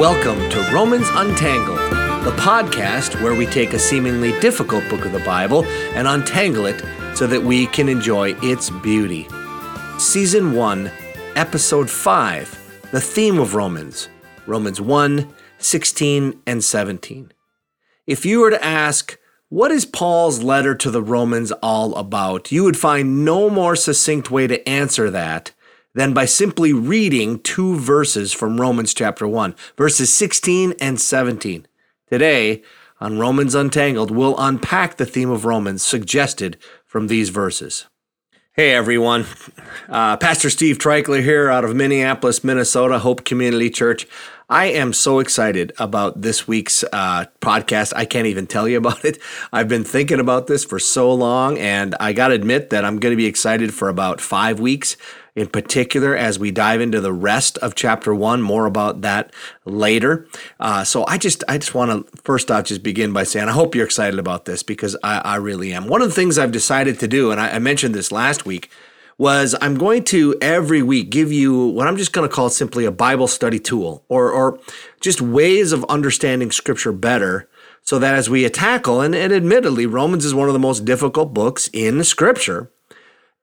Welcome to Romans Untangled, the podcast where we take a seemingly difficult book of the Bible and untangle it so that we can enjoy its beauty. Season 1, Episode 5, the theme of Romans, Romans 1, 16, and 17. If you were to ask, what is Paul's letter to the Romans all about? You would find no more succinct way to answer that than by simply reading two verses from Romans chapter 1, verses 16 and 17. Today, on Romans Untangled, we'll unpack the theme of Romans suggested from these verses. Hey everyone, uh, Pastor Steve Treichler here out of Minneapolis, Minnesota, Hope Community Church. I am so excited about this week's uh, podcast. I can't even tell you about it. I've been thinking about this for so long, and I got to admit that I'm going to be excited for about five weeks in particular as we dive into the rest of chapter one. More about that later. Uh, so I just I just want to first off just begin by saying I hope you're excited about this because I, I really am. One of the things I've decided to do, and I, I mentioned this last week, was I'm going to every week give you what I'm just going to call simply a Bible study tool or or just ways of understanding Scripture better. So that as we tackle, and, and admittedly, Romans is one of the most difficult books in Scripture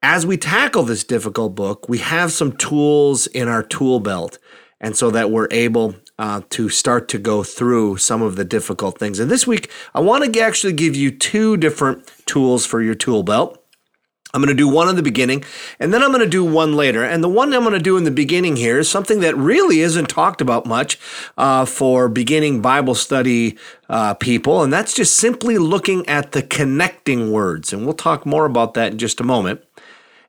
as we tackle this difficult book, we have some tools in our tool belt, and so that we're able uh, to start to go through some of the difficult things. And this week, I want to actually give you two different tools for your tool belt. I'm going to do one in the beginning, and then I'm going to do one later. And the one I'm going to do in the beginning here is something that really isn't talked about much uh, for beginning Bible study uh, people, and that's just simply looking at the connecting words. And we'll talk more about that in just a moment.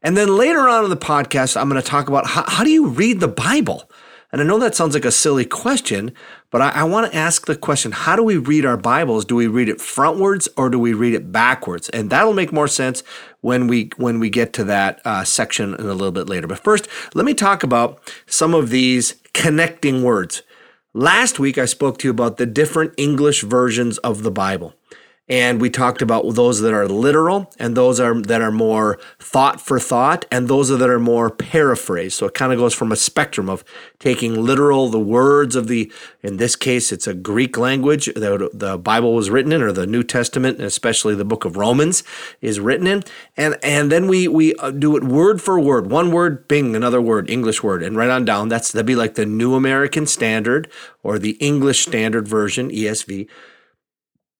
And then later on in the podcast, I'm going to talk about how, how do you read the Bible? And I know that sounds like a silly question, but I, I want to ask the question how do we read our Bibles? Do we read it frontwards or do we read it backwards? And that'll make more sense when we when we get to that uh, section in a little bit later. But first, let me talk about some of these connecting words. Last week, I spoke to you about the different English versions of the Bible and we talked about those that are literal and those are that are more thought for thought and those that are more paraphrased. So it kind of goes from a spectrum of taking literal the words of the in this case it's a greek language that the bible was written in or the new testament especially the book of romans is written in. And and then we we uh, do it word for word. One word bing another word english word. And right on down that's that'd be like the new american standard or the english standard version esv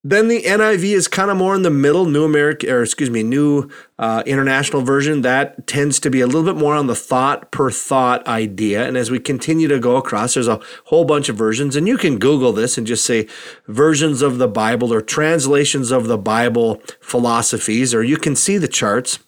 then the NIV is kind of more in the middle, New American, or excuse me, New uh, International Version. That tends to be a little bit more on the thought per thought idea. And as we continue to go across, there's a whole bunch of versions, and you can Google this and just say versions of the Bible or translations of the Bible philosophies, or you can see the charts.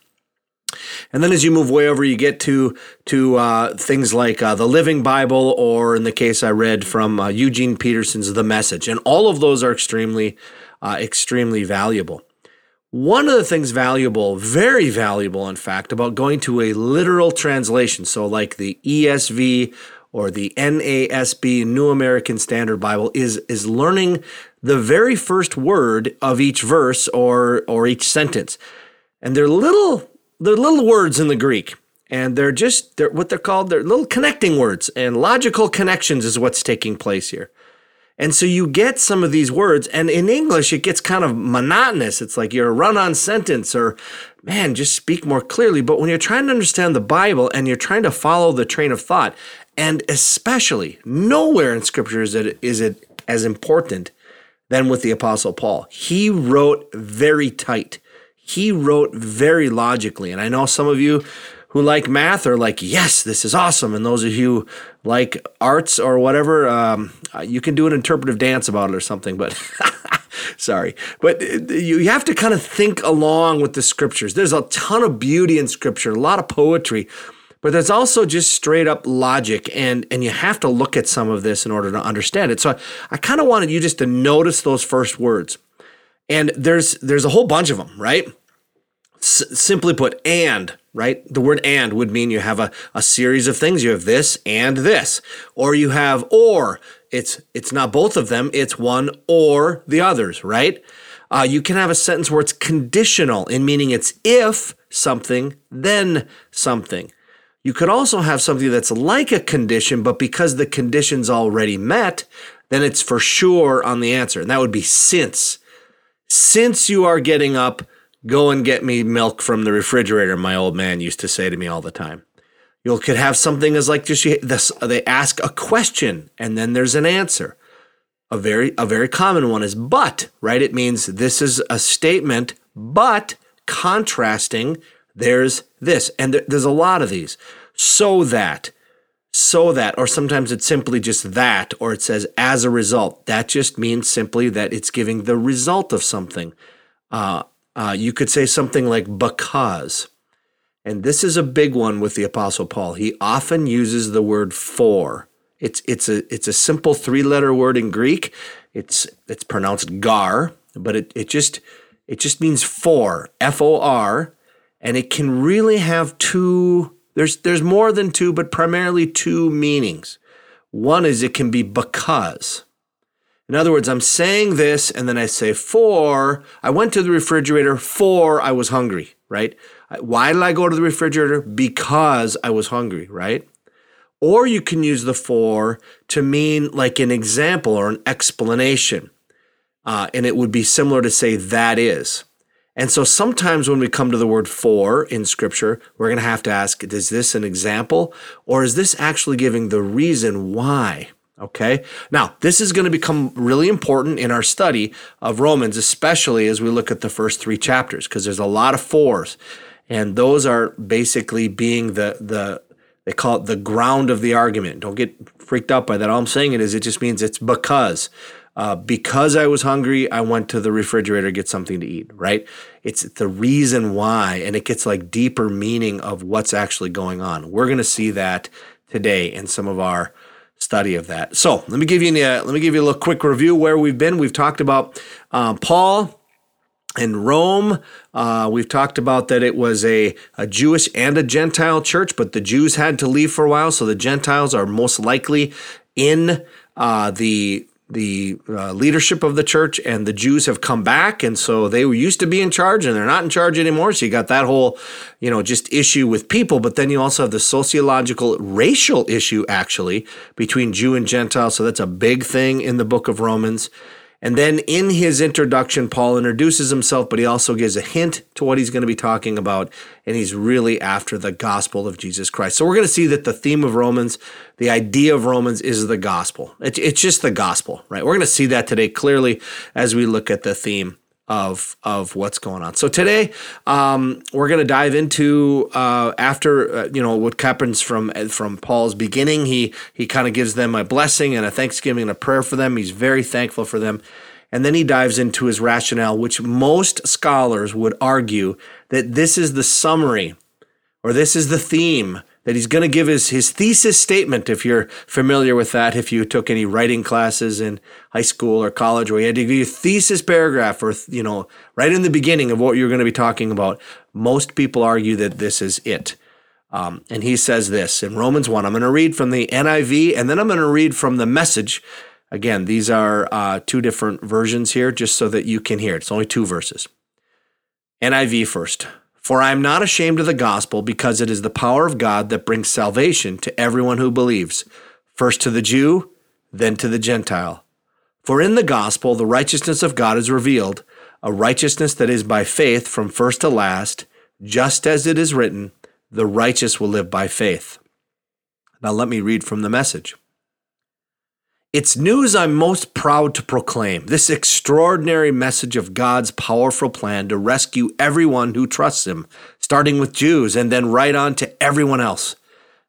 And then as you move way over, you get to to uh, things like uh, the Living Bible, or in the case I read from uh, Eugene Peterson's The Message, and all of those are extremely uh, extremely valuable. One of the things valuable, very valuable, in fact, about going to a literal translation, so like the ESV or the NASB, New American Standard Bible, is, is learning the very first word of each verse or, or each sentence. And they're little, they're little words in the Greek. And they're just they're what they're called, they're little connecting words. And logical connections is what's taking place here. And so you get some of these words, and in English, it gets kind of monotonous. It's like you're a run on sentence, or man, just speak more clearly. But when you're trying to understand the Bible and you're trying to follow the train of thought, and especially nowhere in Scripture is it, is it as important than with the Apostle Paul. He wrote very tight, he wrote very logically. And I know some of you who like math are like, yes, this is awesome. And those of you like arts or whatever, um, you can do an interpretive dance about it or something. But sorry, but you have to kind of think along with the scriptures. There's a ton of beauty in scripture, a lot of poetry. But there's also just straight up logic, and, and you have to look at some of this in order to understand it. So I, I kind of wanted you just to notice those first words. And there's there's a whole bunch of them, right? S- simply put, and right? The word and would mean you have a, a series of things. You have this and this. Or you have or. It's it's not both of them, it's one or the others, right? Uh, you can have a sentence where it's conditional in meaning it's if something, then something. You could also have something that's like a condition, but because the condition's already met, then it's for sure on the answer. And that would be since. Since you are getting up, go and get me milk from the refrigerator, my old man used to say to me all the time. You could have something as like just this, they ask a question and then there's an answer. A very a very common one is but, right? It means this is a statement, but contrasting there's this. And th- there's a lot of these. So that, so that, or sometimes it's simply just that, or it says as a result. That just means simply that it's giving the result of something. Uh, uh, you could say something like because. And this is a big one with the Apostle Paul. He often uses the word for. It's it's a it's a simple three letter word in Greek. It's it's pronounced gar, but it, it just it just means for, F O R, and it can really have two there's there's more than two, but primarily two meanings. One is it can be because. In other words, I'm saying this and then I say for, I went to the refrigerator for I was hungry, right? Why did I go to the refrigerator? Because I was hungry, right? Or you can use the for to mean like an example or an explanation. Uh, and it would be similar to say that is. And so sometimes when we come to the word for in scripture, we're going to have to ask, is this an example or is this actually giving the reason why? Okay. Now, this is going to become really important in our study of Romans, especially as we look at the first three chapters, because there's a lot of fours. And those are basically being the, the, they call it the ground of the argument. Don't get freaked out by that. All I'm saying it is it just means it's because. Uh, because I was hungry, I went to the refrigerator to get something to eat, right? It's the reason why, and it gets like deeper meaning of what's actually going on. We're going to see that today in some of our study of that. So let me give you a, let me give you a little quick review where we've been. We've talked about um, Paul in Rome. Uh, we've talked about that it was a, a Jewish and a Gentile church, but the Jews had to leave for a while, so the Gentiles are most likely in uh, the the uh, leadership of the church and the Jews have come back. And so they used to be in charge and they're not in charge anymore. So you got that whole, you know, just issue with people. But then you also have the sociological, racial issue actually between Jew and Gentile. So that's a big thing in the book of Romans. And then in his introduction, Paul introduces himself, but he also gives a hint to what he's going to be talking about. And he's really after the gospel of Jesus Christ. So we're going to see that the theme of Romans, the idea of Romans is the gospel. it's just the gospel, right? We're going to see that today clearly as we look at the theme of of what's going on. So today um, we're going to dive into uh, after uh, you know what happens from from Paul's beginning. He he kind of gives them a blessing and a thanksgiving and a prayer for them. He's very thankful for them. And then he dives into his rationale, which most scholars would argue that this is the summary or this is the theme that he's going to give his, his thesis statement, if you're familiar with that, if you took any writing classes in high school or college where you had to give you a thesis paragraph or, you know, right in the beginning of what you're going to be talking about. Most people argue that this is it. Um, and he says this in Romans 1. I'm going to read from the NIV and then I'm going to read from the message. Again, these are uh, two different versions here, just so that you can hear it. It's only two verses. NIV first. For I am not ashamed of the gospel, because it is the power of God that brings salvation to everyone who believes, first to the Jew, then to the Gentile. For in the gospel the righteousness of God is revealed, a righteousness that is by faith from first to last, just as it is written, the righteous will live by faith. Now let me read from the message. It's news I'm most proud to proclaim this extraordinary message of God's powerful plan to rescue everyone who trusts Him, starting with Jews and then right on to everyone else.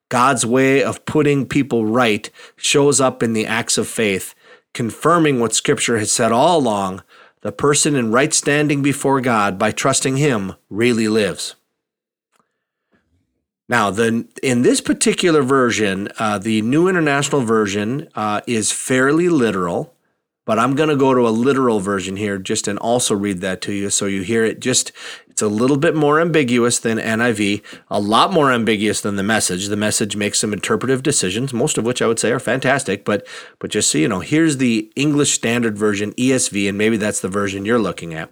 God's way of putting people right shows up in the acts of faith, confirming what Scripture has said all along the person in right standing before God by trusting Him really lives. Now, the in this particular version, uh, the New International Version uh, is fairly literal, but I'm going to go to a literal version here just and also read that to you so you hear it. Just it's a little bit more ambiguous than NIV, a lot more ambiguous than the message. The message makes some interpretive decisions, most of which I would say are fantastic, but but just so you know, here's the English Standard Version ESV, and maybe that's the version you're looking at.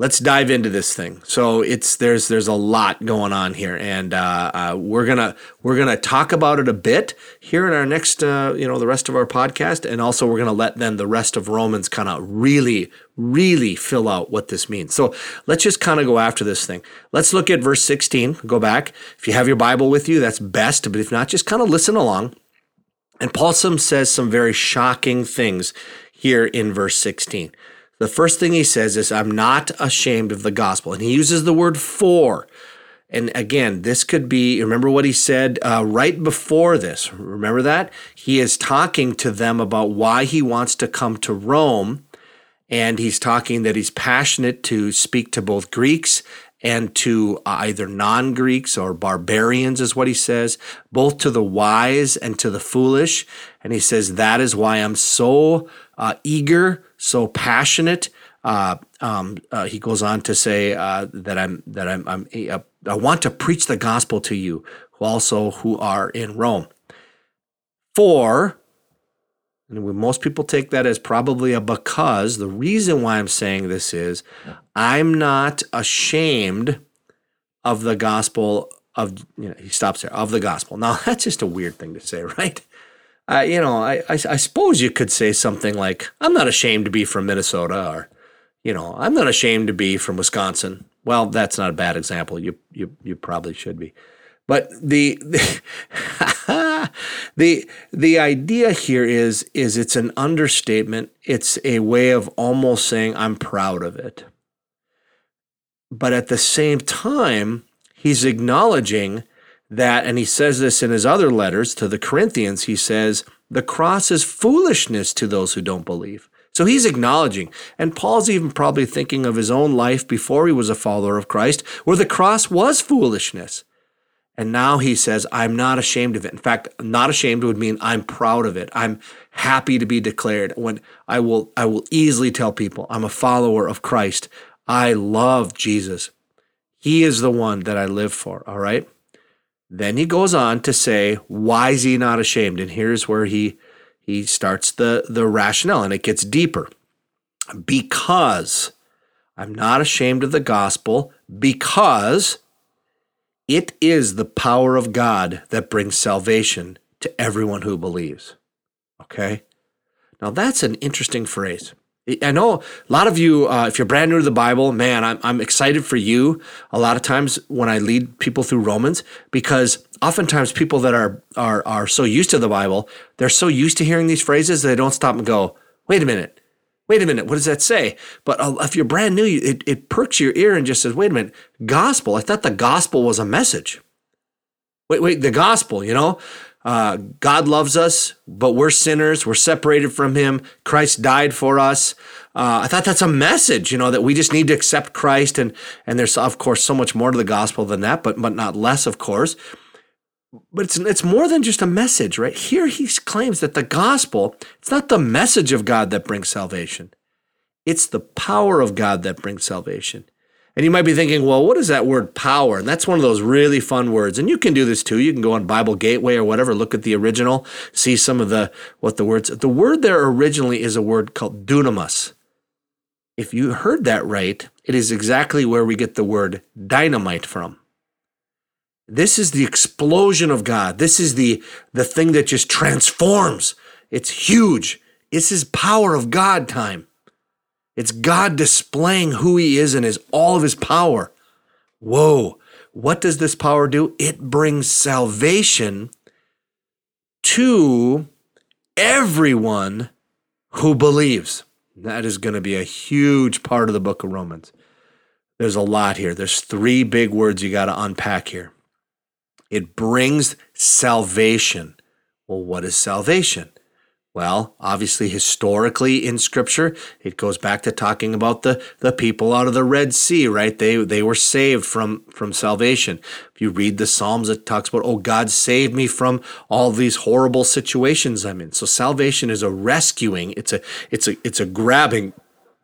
let's dive into this thing. So it's there's there's a lot going on here, and uh, uh, we're gonna we're gonna talk about it a bit here in our next uh, you know the rest of our podcast, and also we're gonna let then the rest of Romans kind of really really fill out what this means. So let's just kind of go after this thing. Let's look at verse 16. Go back if you have your Bible with you, that's best. But if not, just kind of listen along. And Paul some says some very shocking things here in verse 16. The first thing he says is, I'm not ashamed of the gospel. And he uses the word for. And again, this could be, remember what he said uh, right before this? Remember that? He is talking to them about why he wants to come to Rome. And he's talking that he's passionate to speak to both Greeks and to uh, either non Greeks or barbarians, is what he says, both to the wise and to the foolish. And he says, That is why I'm so uh, eager, so passionate. Uh, um, uh, he goes on to say uh, that I'm that I'm, I'm want to preach the gospel to you, who also who are in Rome. For and most people take that as probably a because. The reason why I'm saying this is I'm not ashamed of the gospel of, you know, he stops there, of the gospel. Now, that's just a weird thing to say, right? Uh, you know, I, I, I suppose you could say something like, I'm not ashamed to be from Minnesota, or, you know, I'm not ashamed to be from Wisconsin. Well, that's not a bad example. You, you, you probably should be. But the, the the the idea here is is it's an understatement. It's a way of almost saying I'm proud of it. But at the same time, he's acknowledging that, and he says this in his other letters to the Corinthians. He says the cross is foolishness to those who don't believe. So he's acknowledging, and Paul's even probably thinking of his own life before he was a follower of Christ, where the cross was foolishness. And now he says, I'm not ashamed of it. In fact, not ashamed would mean I'm proud of it. I'm happy to be declared. When I will, I will easily tell people I'm a follower of Christ. I love Jesus. He is the one that I live for. All right. Then he goes on to say, why is he not ashamed? And here's where he he starts the the rationale and it gets deeper. Because I'm not ashamed of the gospel because it is the power of God that brings salvation to everyone who believes. Okay? Now, that's an interesting phrase. I know a lot of you, uh, if you're brand new to the Bible, man, I'm, I'm excited for you a lot of times when I lead people through Romans because oftentimes people that are, are, are so used to the Bible, they're so used to hearing these phrases, they don't stop and go, wait a minute, wait a minute, what does that say? But uh, if you're brand new, it, it perks your ear and just says, wait a minute, gospel. I thought the gospel was a message. Wait, wait, the gospel, you know? Uh, God loves us, but we're sinners. We're separated from Him. Christ died for us. Uh, I thought that's a message, you know, that we just need to accept Christ, and and there's of course so much more to the gospel than that, but but not less, of course but it's it's more than just a message, right? Here he claims that the gospel, it's not the message of God that brings salvation. It's the power of God that brings salvation. And you might be thinking, well, what is that word power? And that's one of those really fun words. And you can do this too. You can go on Bible Gateway or whatever, look at the original, see some of the what the words. The word there originally is a word called dunamis. If you heard that right, it is exactly where we get the word dynamite from. This is the explosion of God. This is the, the thing that just transforms. It's huge. This is power of God time. It's God displaying who He is and His all of His power. Whoa. What does this power do? It brings salvation to everyone who believes. That is going to be a huge part of the book of Romans. There's a lot here. There's three big words you got to unpack here. It brings salvation. Well, what is salvation? Well, obviously, historically in Scripture, it goes back to talking about the, the people out of the Red Sea, right? They they were saved from from salvation. If you read the Psalms, it talks about, oh, God saved me from all these horrible situations I'm in. So salvation is a rescuing. It's a it's a it's a grabbing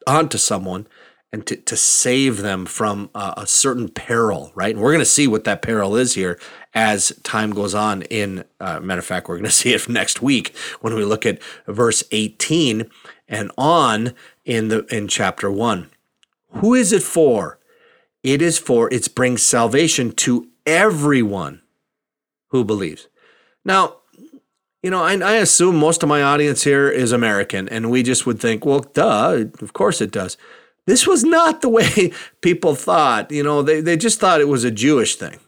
onto someone and to, to save them from a, a certain peril, right? And we're going to see what that peril is here as time goes on. In uh, matter of fact, we're going to see it next week when we look at verse 18 and on in the in chapter one. Who is it for? It is for it brings salvation to everyone who believes. Now, you know, I, I, assume most of my audience here is American, and we just would think, well, duh, of course it does. This was not the way people thought. You know, they, they just thought it was a Jewish thing.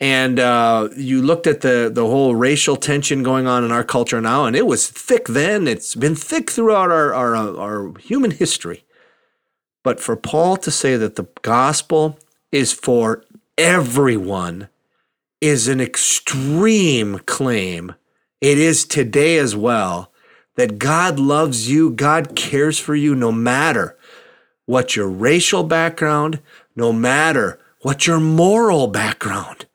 And uh, you looked at the, the whole racial tension going on in our culture now, and it was thick then. It's been thick throughout our, our, our human history. But for Paul to say that the gospel is for everyone is an extreme claim. It is today as well that God loves you, God cares for you no matter what your racial background, no matter what your moral background,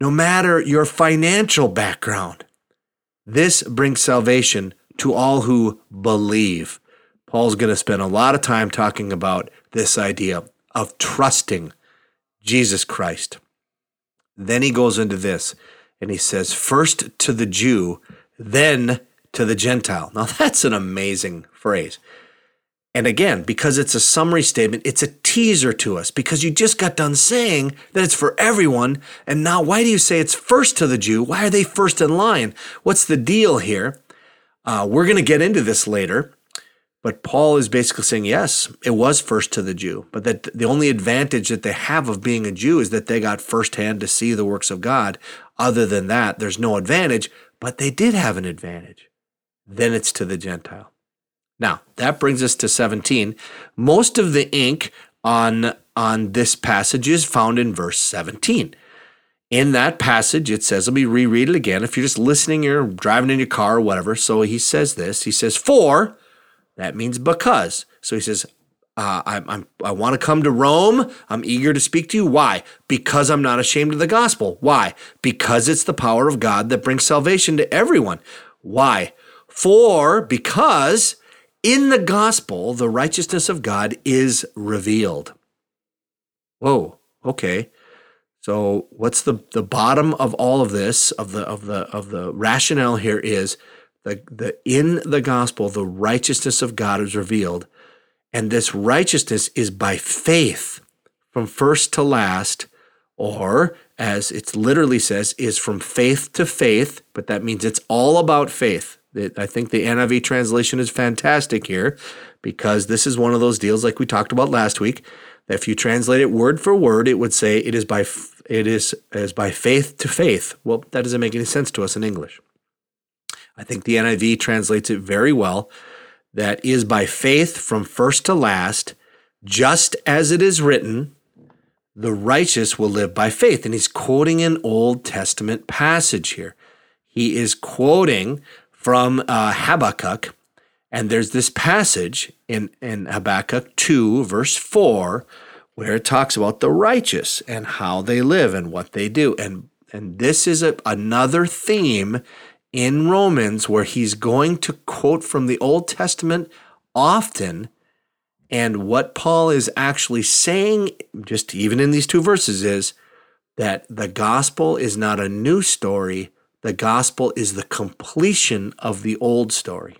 no matter your financial background. This brings salvation to all who believe. Paul's going to spend a lot of time talking about this idea of trusting Jesus Christ. Then he goes into this and he says, first to the Jew, then to the Gentile. Now that's an amazing phrase. And again, because it's a summary statement, it's a teaser to us because you just got done saying that it's for everyone. And now, why do you say it's first to the Jew? Why are they first in line? What's the deal here? Uh, we're going to get into this later. But Paul is basically saying, yes, it was first to the Jew, but that the only advantage that they have of being a Jew is that they got firsthand to see the works of God. Other than that, there's no advantage, but they did have an advantage. Then it's to the Gentile. Now, that brings us to 17. Most of the ink on, on this passage is found in verse 17. In that passage, it says, let me reread it again. If you're just listening, you're driving in your car or whatever. So he says this. He says, For, that means because. So he says, uh, I'm, I'm, I want to come to Rome. I'm eager to speak to you. Why? Because I'm not ashamed of the gospel. Why? Because it's the power of God that brings salvation to everyone. Why? For, because in the gospel, the righteousness of God is revealed. Whoa, okay. So what's the, the bottom of all of this, of the of the of the rationale here is the, the in the gospel, the righteousness of God is revealed. And this righteousness is by faith from first to last, or as it literally says, is from faith to faith, but that means it's all about faith. I think the NIV translation is fantastic here because this is one of those deals like we talked about last week. That if you translate it word for word, it would say it is by it is as by faith to faith. Well, that doesn't make any sense to us in English. I think the NIV translates it very well. That is by faith from first to last, just as it is written, the righteous will live by faith. And he's quoting an Old Testament passage here. He is quoting from uh, Habakkuk. And there's this passage in, in Habakkuk 2, verse 4, where it talks about the righteous and how they live and what they do. And, and this is a, another theme in Romans where he's going to quote from the Old Testament often. And what Paul is actually saying, just even in these two verses, is that the gospel is not a new story, the gospel is the completion of the old story.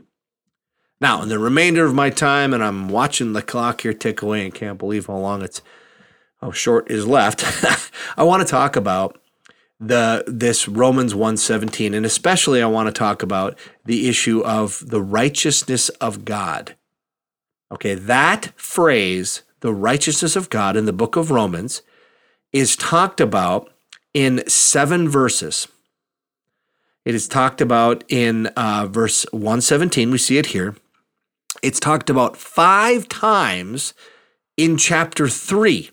Now, in the remainder of my time, and I'm watching the clock here tick away and can't believe how long it's, how short is left, I want to talk about the this Romans 1:17 and especially I want to talk about the issue of the righteousness of God. Okay, that phrase, the righteousness of God in the book of Romans is talked about in 7 verses. It is talked about in uh, verse 117. We see it here. It's talked about five times in chapter 3.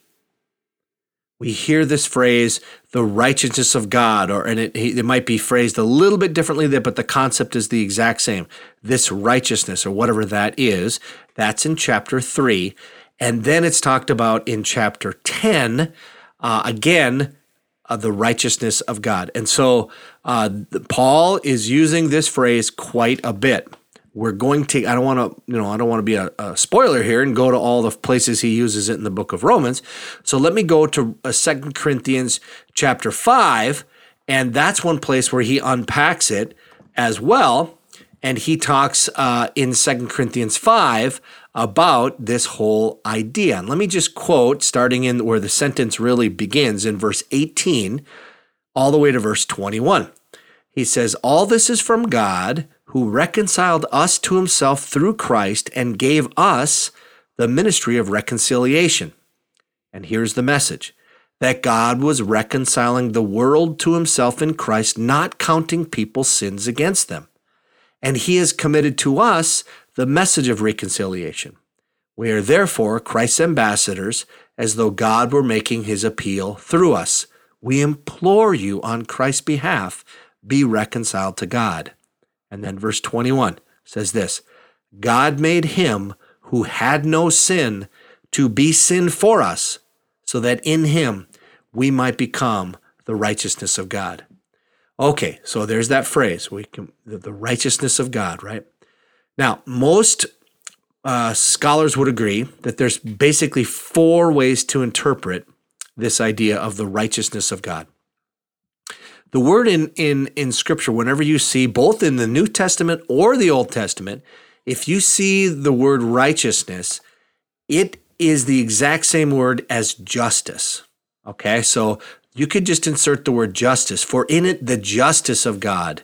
We hear this phrase, the righteousness of God, or and it, it might be phrased a little bit differently there, but the concept is the exact same. This righteousness, or whatever that is, that's in chapter three. And then it's talked about in chapter 10, uh, again, uh, the righteousness of God. And so uh, Paul is using this phrase quite a bit. We're going to i don't want to you know i don't want to be a, a, spoiler here and go to all the places he uses it in the book of romans. So let me go to uh, Second corinthians chapter 5 and that's one place where he unpacks it as well and he talks uh, in Second corinthians 5 about this whole idea and let me just quote starting in where the sentence really begins in verse 18 all the way to verse 21 he says all this is from god who reconciled us to himself through Christ and gave us the ministry of reconciliation. And here's the message that God was reconciling the world to himself in Christ, not counting people's sins against them. And he has committed to us the message of reconciliation. We are therefore Christ's ambassadors, as though God were making his appeal through us. We implore you on Christ's behalf, be reconciled to God. And then verse 21 says this God made him who had no sin to be sin for us, so that in him we might become the righteousness of God. Okay, so there's that phrase, we can, the righteousness of God, right? Now, most uh, scholars would agree that there's basically four ways to interpret this idea of the righteousness of God. The word in, in, in scripture, whenever you see both in the New Testament or the Old Testament, if you see the word righteousness, it is the exact same word as justice. Okay, so you could just insert the word justice, for in it, the justice of God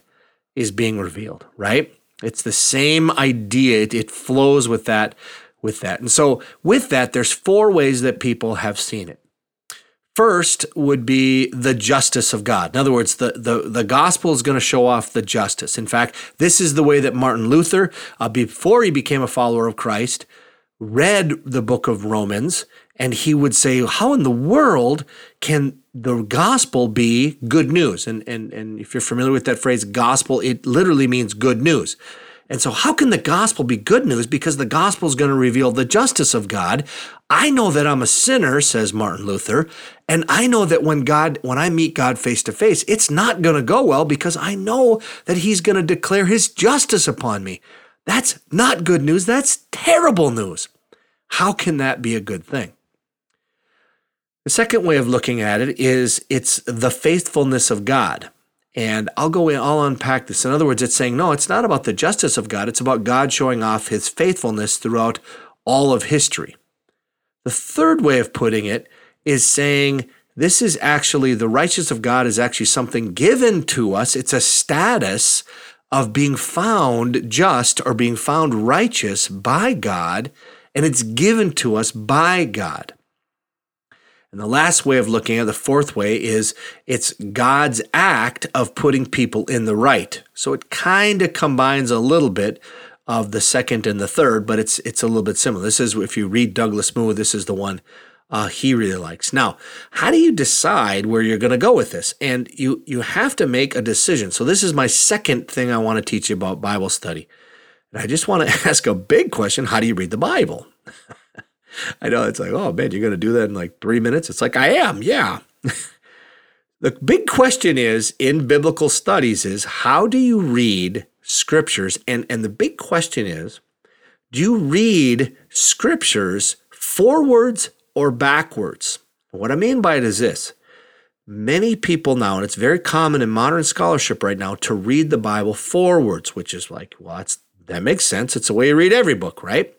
is being revealed, right? It's the same idea. It, it flows with that, with that. And so with that, there's four ways that people have seen it. First would be the justice of God. In other words, the, the, the gospel is going to show off the justice. In fact, this is the way that Martin Luther, uh, before he became a follower of Christ, read the book of Romans, and he would say, How in the world can the gospel be good news? And, and, and if you're familiar with that phrase, gospel, it literally means good news. And so, how can the gospel be good news? Because the gospel is going to reveal the justice of God. I know that I'm a sinner, says Martin Luther, and I know that when God, when I meet God face to face, it's not going to go well because I know that He's going to declare His justice upon me. That's not good news. That's terrible news. How can that be a good thing? The second way of looking at it is it's the faithfulness of God. And I'll go in, I'll unpack this. In other words, it's saying, no, it's not about the justice of God. It's about God showing off his faithfulness throughout all of history. The third way of putting it is saying this is actually the righteousness of God is actually something given to us. It's a status of being found just or being found righteous by God, and it's given to us by God. And the last way of looking at it, the fourth way is it's God's act of putting people in the right. So it kind of combines a little bit of the second and the third, but it's it's a little bit similar. This is if you read Douglas Moo, this is the one uh, he really likes. Now, how do you decide where you're going to go with this? And you you have to make a decision. So this is my second thing I want to teach you about Bible study. And I just want to ask a big question: How do you read the Bible? I know it's like, oh man, you're going to do that in like three minutes. It's like, I am, yeah. the big question is in biblical studies is how do you read scriptures? And, and the big question is, do you read scriptures forwards or backwards? What I mean by it is this. Many people now, and it's very common in modern scholarship right now, to read the Bible forwards, which is like, well, that's, that makes sense. It's the way you read every book, right?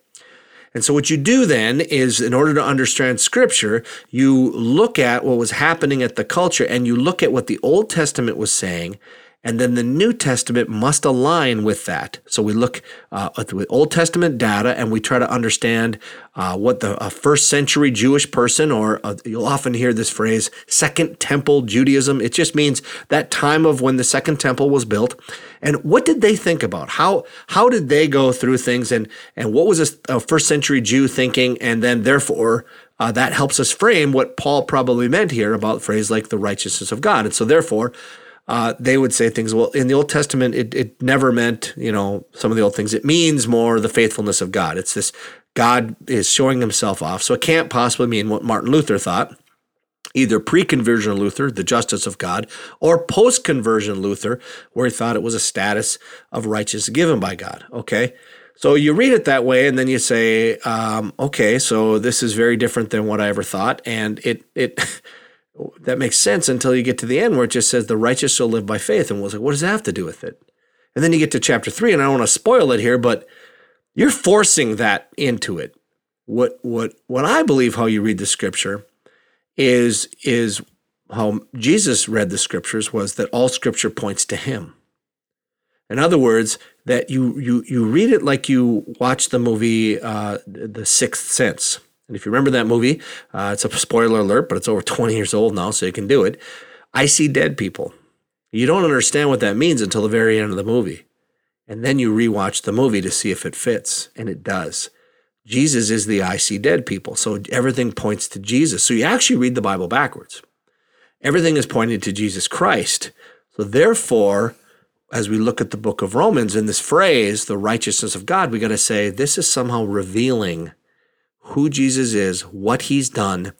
And so, what you do then is, in order to understand scripture, you look at what was happening at the culture and you look at what the Old Testament was saying, And then the New Testament must align with that. So we look uh, at the Old Testament data and we try to understand uh, what the first century Jewish person, or uh, you'll often hear this phrase, Second Temple Judaism. It just means that time of when the Second Temple was built. And what did they think about? How how did they go through things? And and what was a, a first century Jew thinking? And then therefore uh, that helps us frame what Paul probably meant here about phrase like the righteousness of God. And so therefore uh, they would say things. Well, in the Old Testament, it, it never meant you know some of the old things. It means more the faithfulness of God. It's this God is showing Himself off. So it can't possibly mean what Martin Luther thought. Either pre conversion Luther, the justice of God, or post conversion Luther, where he thought it was a status of righteousness given by God. Okay. So you read it that way, and then you say, um, okay, so this is very different than what I ever thought. And it, it, that makes sense until you get to the end where it just says the righteous shall live by faith. And was like, what does that have to do with it? And then you get to chapter three, and I don't want to spoil it here, but you're forcing that into it. What what what I believe how you read the scripture is is how Jesus read the scriptures was that all scripture points to him. In other words, that you you you read it like you watch the movie uh, The Sixth Sense and if you remember that movie, uh, it's a spoiler alert, but it's over 20 years old now, so you can do it. I see dead people. You don't understand what that means until the very end of the movie. And then you rewatch the movie to see if it fits, and it does. Jesus is the I see dead people. So everything points to Jesus. So you actually read the Bible backwards. Everything is pointing to Jesus Christ. So therefore, as we look at the book of Romans in this phrase, the righteousness of God, we got to say this is somehow revealing who Jesus is, what he's done,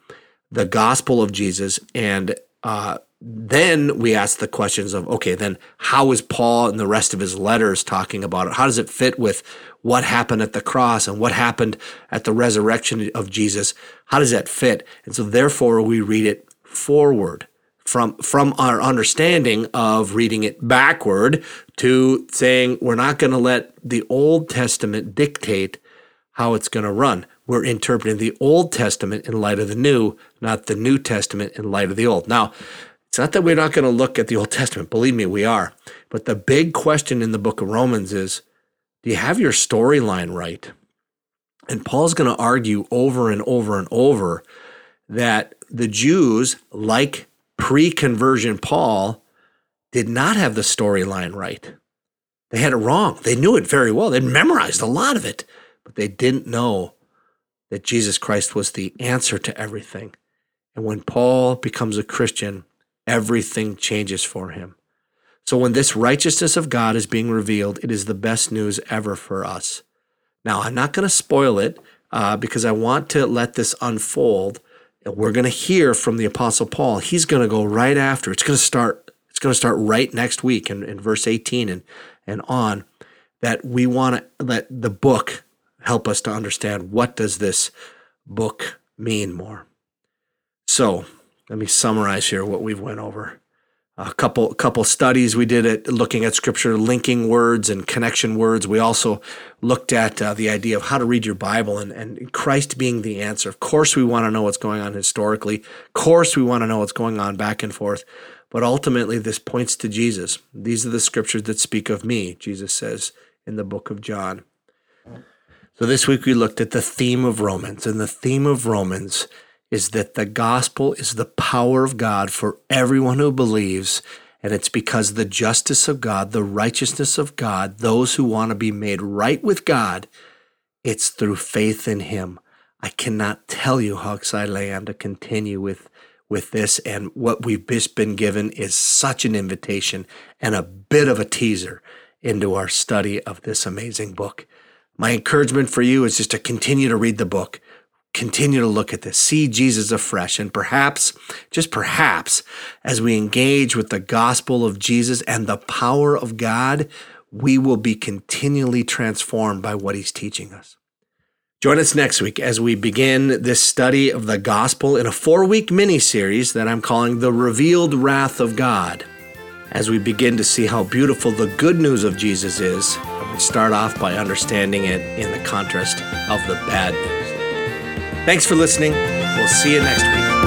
the gospel of Jesus, and uh, then we ask the questions of okay, then how is Paul and the rest of his letters talking about it? How does it fit with what happened at the cross and what happened at the resurrection of Jesus? How does that fit? And so, therefore, we read it forward from from our understanding of reading it backward to saying we're not going to let the Old Testament dictate how it's going to run we're interpreting the Old Testament in light of the New, not the New Testament in light of the Old. Now, it's not that we're not going to look at the Old Testament. Believe me, we are. But the big question in the book of Romans is do you have your storyline right? And Paul's going to argue over and over and over that the Jews, like pre conversion Paul, did not have the storyline right. They had it wrong. They knew it very well. They'd memorized a lot of it, but they didn't know that Jesus Christ was the answer to everything. And when Paul becomes a Christian, everything changes for him. So when this righteousness of God is being revealed, it is the best news ever for us. Now, I'm not going to spoil it uh, because I want to let this unfold. And We're going to hear from the Apostle Paul. He's going to go right after. It's going to start. It's going to start right next week in, in verse 18 and, and on. That we want to let the book help us to understand what does this book mean more. So let me summarize here what we've went over. A couple couple studies we did it looking at scripture, linking words and connection words. We also looked at uh, the idea of how to read your Bible and, and Christ being the answer. Of course, we want to know what's going on historically. Of course, we want to know what's going on back and forth. But ultimately, this points to Jesus. These are the scriptures that speak of me, Jesus says in the book of John. So this week we looked at the theme of Romans, and the theme of Romans is that the gospel is the power of God for everyone who believes. And it's because the justice of God, the righteousness of God, those who want to be made right with God, it's through faith in Him. I cannot tell you how excited I am to continue with, with this. And what we've just been given is such an invitation and a bit of a teaser into our study of this amazing book. My encouragement for you is just to continue to read the book, continue to look at this, see Jesus afresh, and perhaps, just perhaps, as we engage with the gospel of Jesus and the power of God, we will be continually transformed by what he's teaching us. Join us next week as we begin this study of the gospel in a four week mini series that I'm calling The Revealed Wrath of God. As we begin to see how beautiful the good news of Jesus is we start off by understanding it in the contrast of the bad news. Thanks for listening. We'll see you next week.